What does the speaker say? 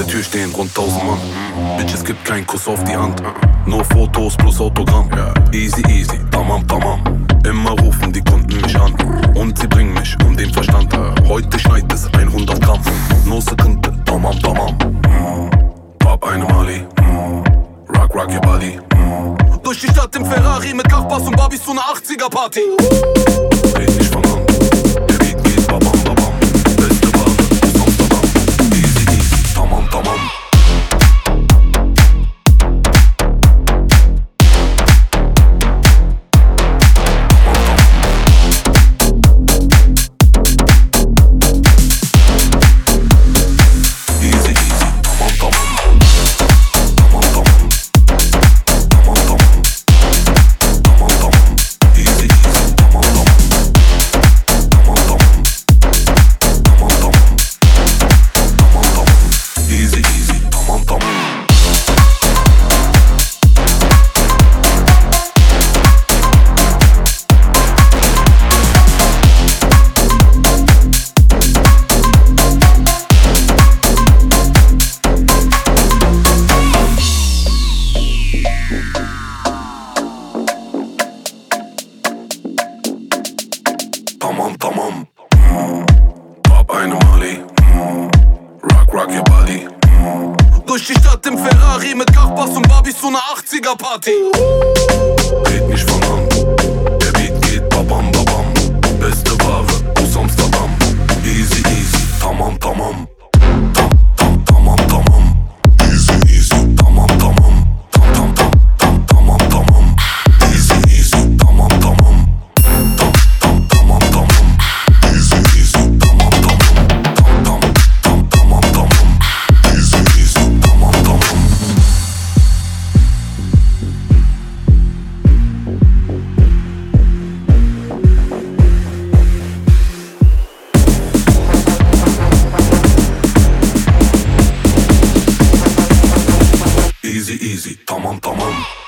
Der Tür stehen rund tausend Mann. Bitch, es gibt keinen Kuss auf die Hand. Nur Fotos plus Autogramm. Easy, easy, tamam, tamam. Immer rufen die Kunden mich an. Und sie bringen mich um den Verstand. Heute schneit es 100 Gramm. No Sekunde, tamam, tamam. Pop eine Mali. Rock, rock your body. Durch die Stadt im Ferrari mit Kachbass und Barbies zu einer 80er Party. Red nicht von Ferrari mit Kachbass und Barbies zu einer 80er Party. Red nicht von an. Der Beat geht babam, Easy, easy, tamam, tamam.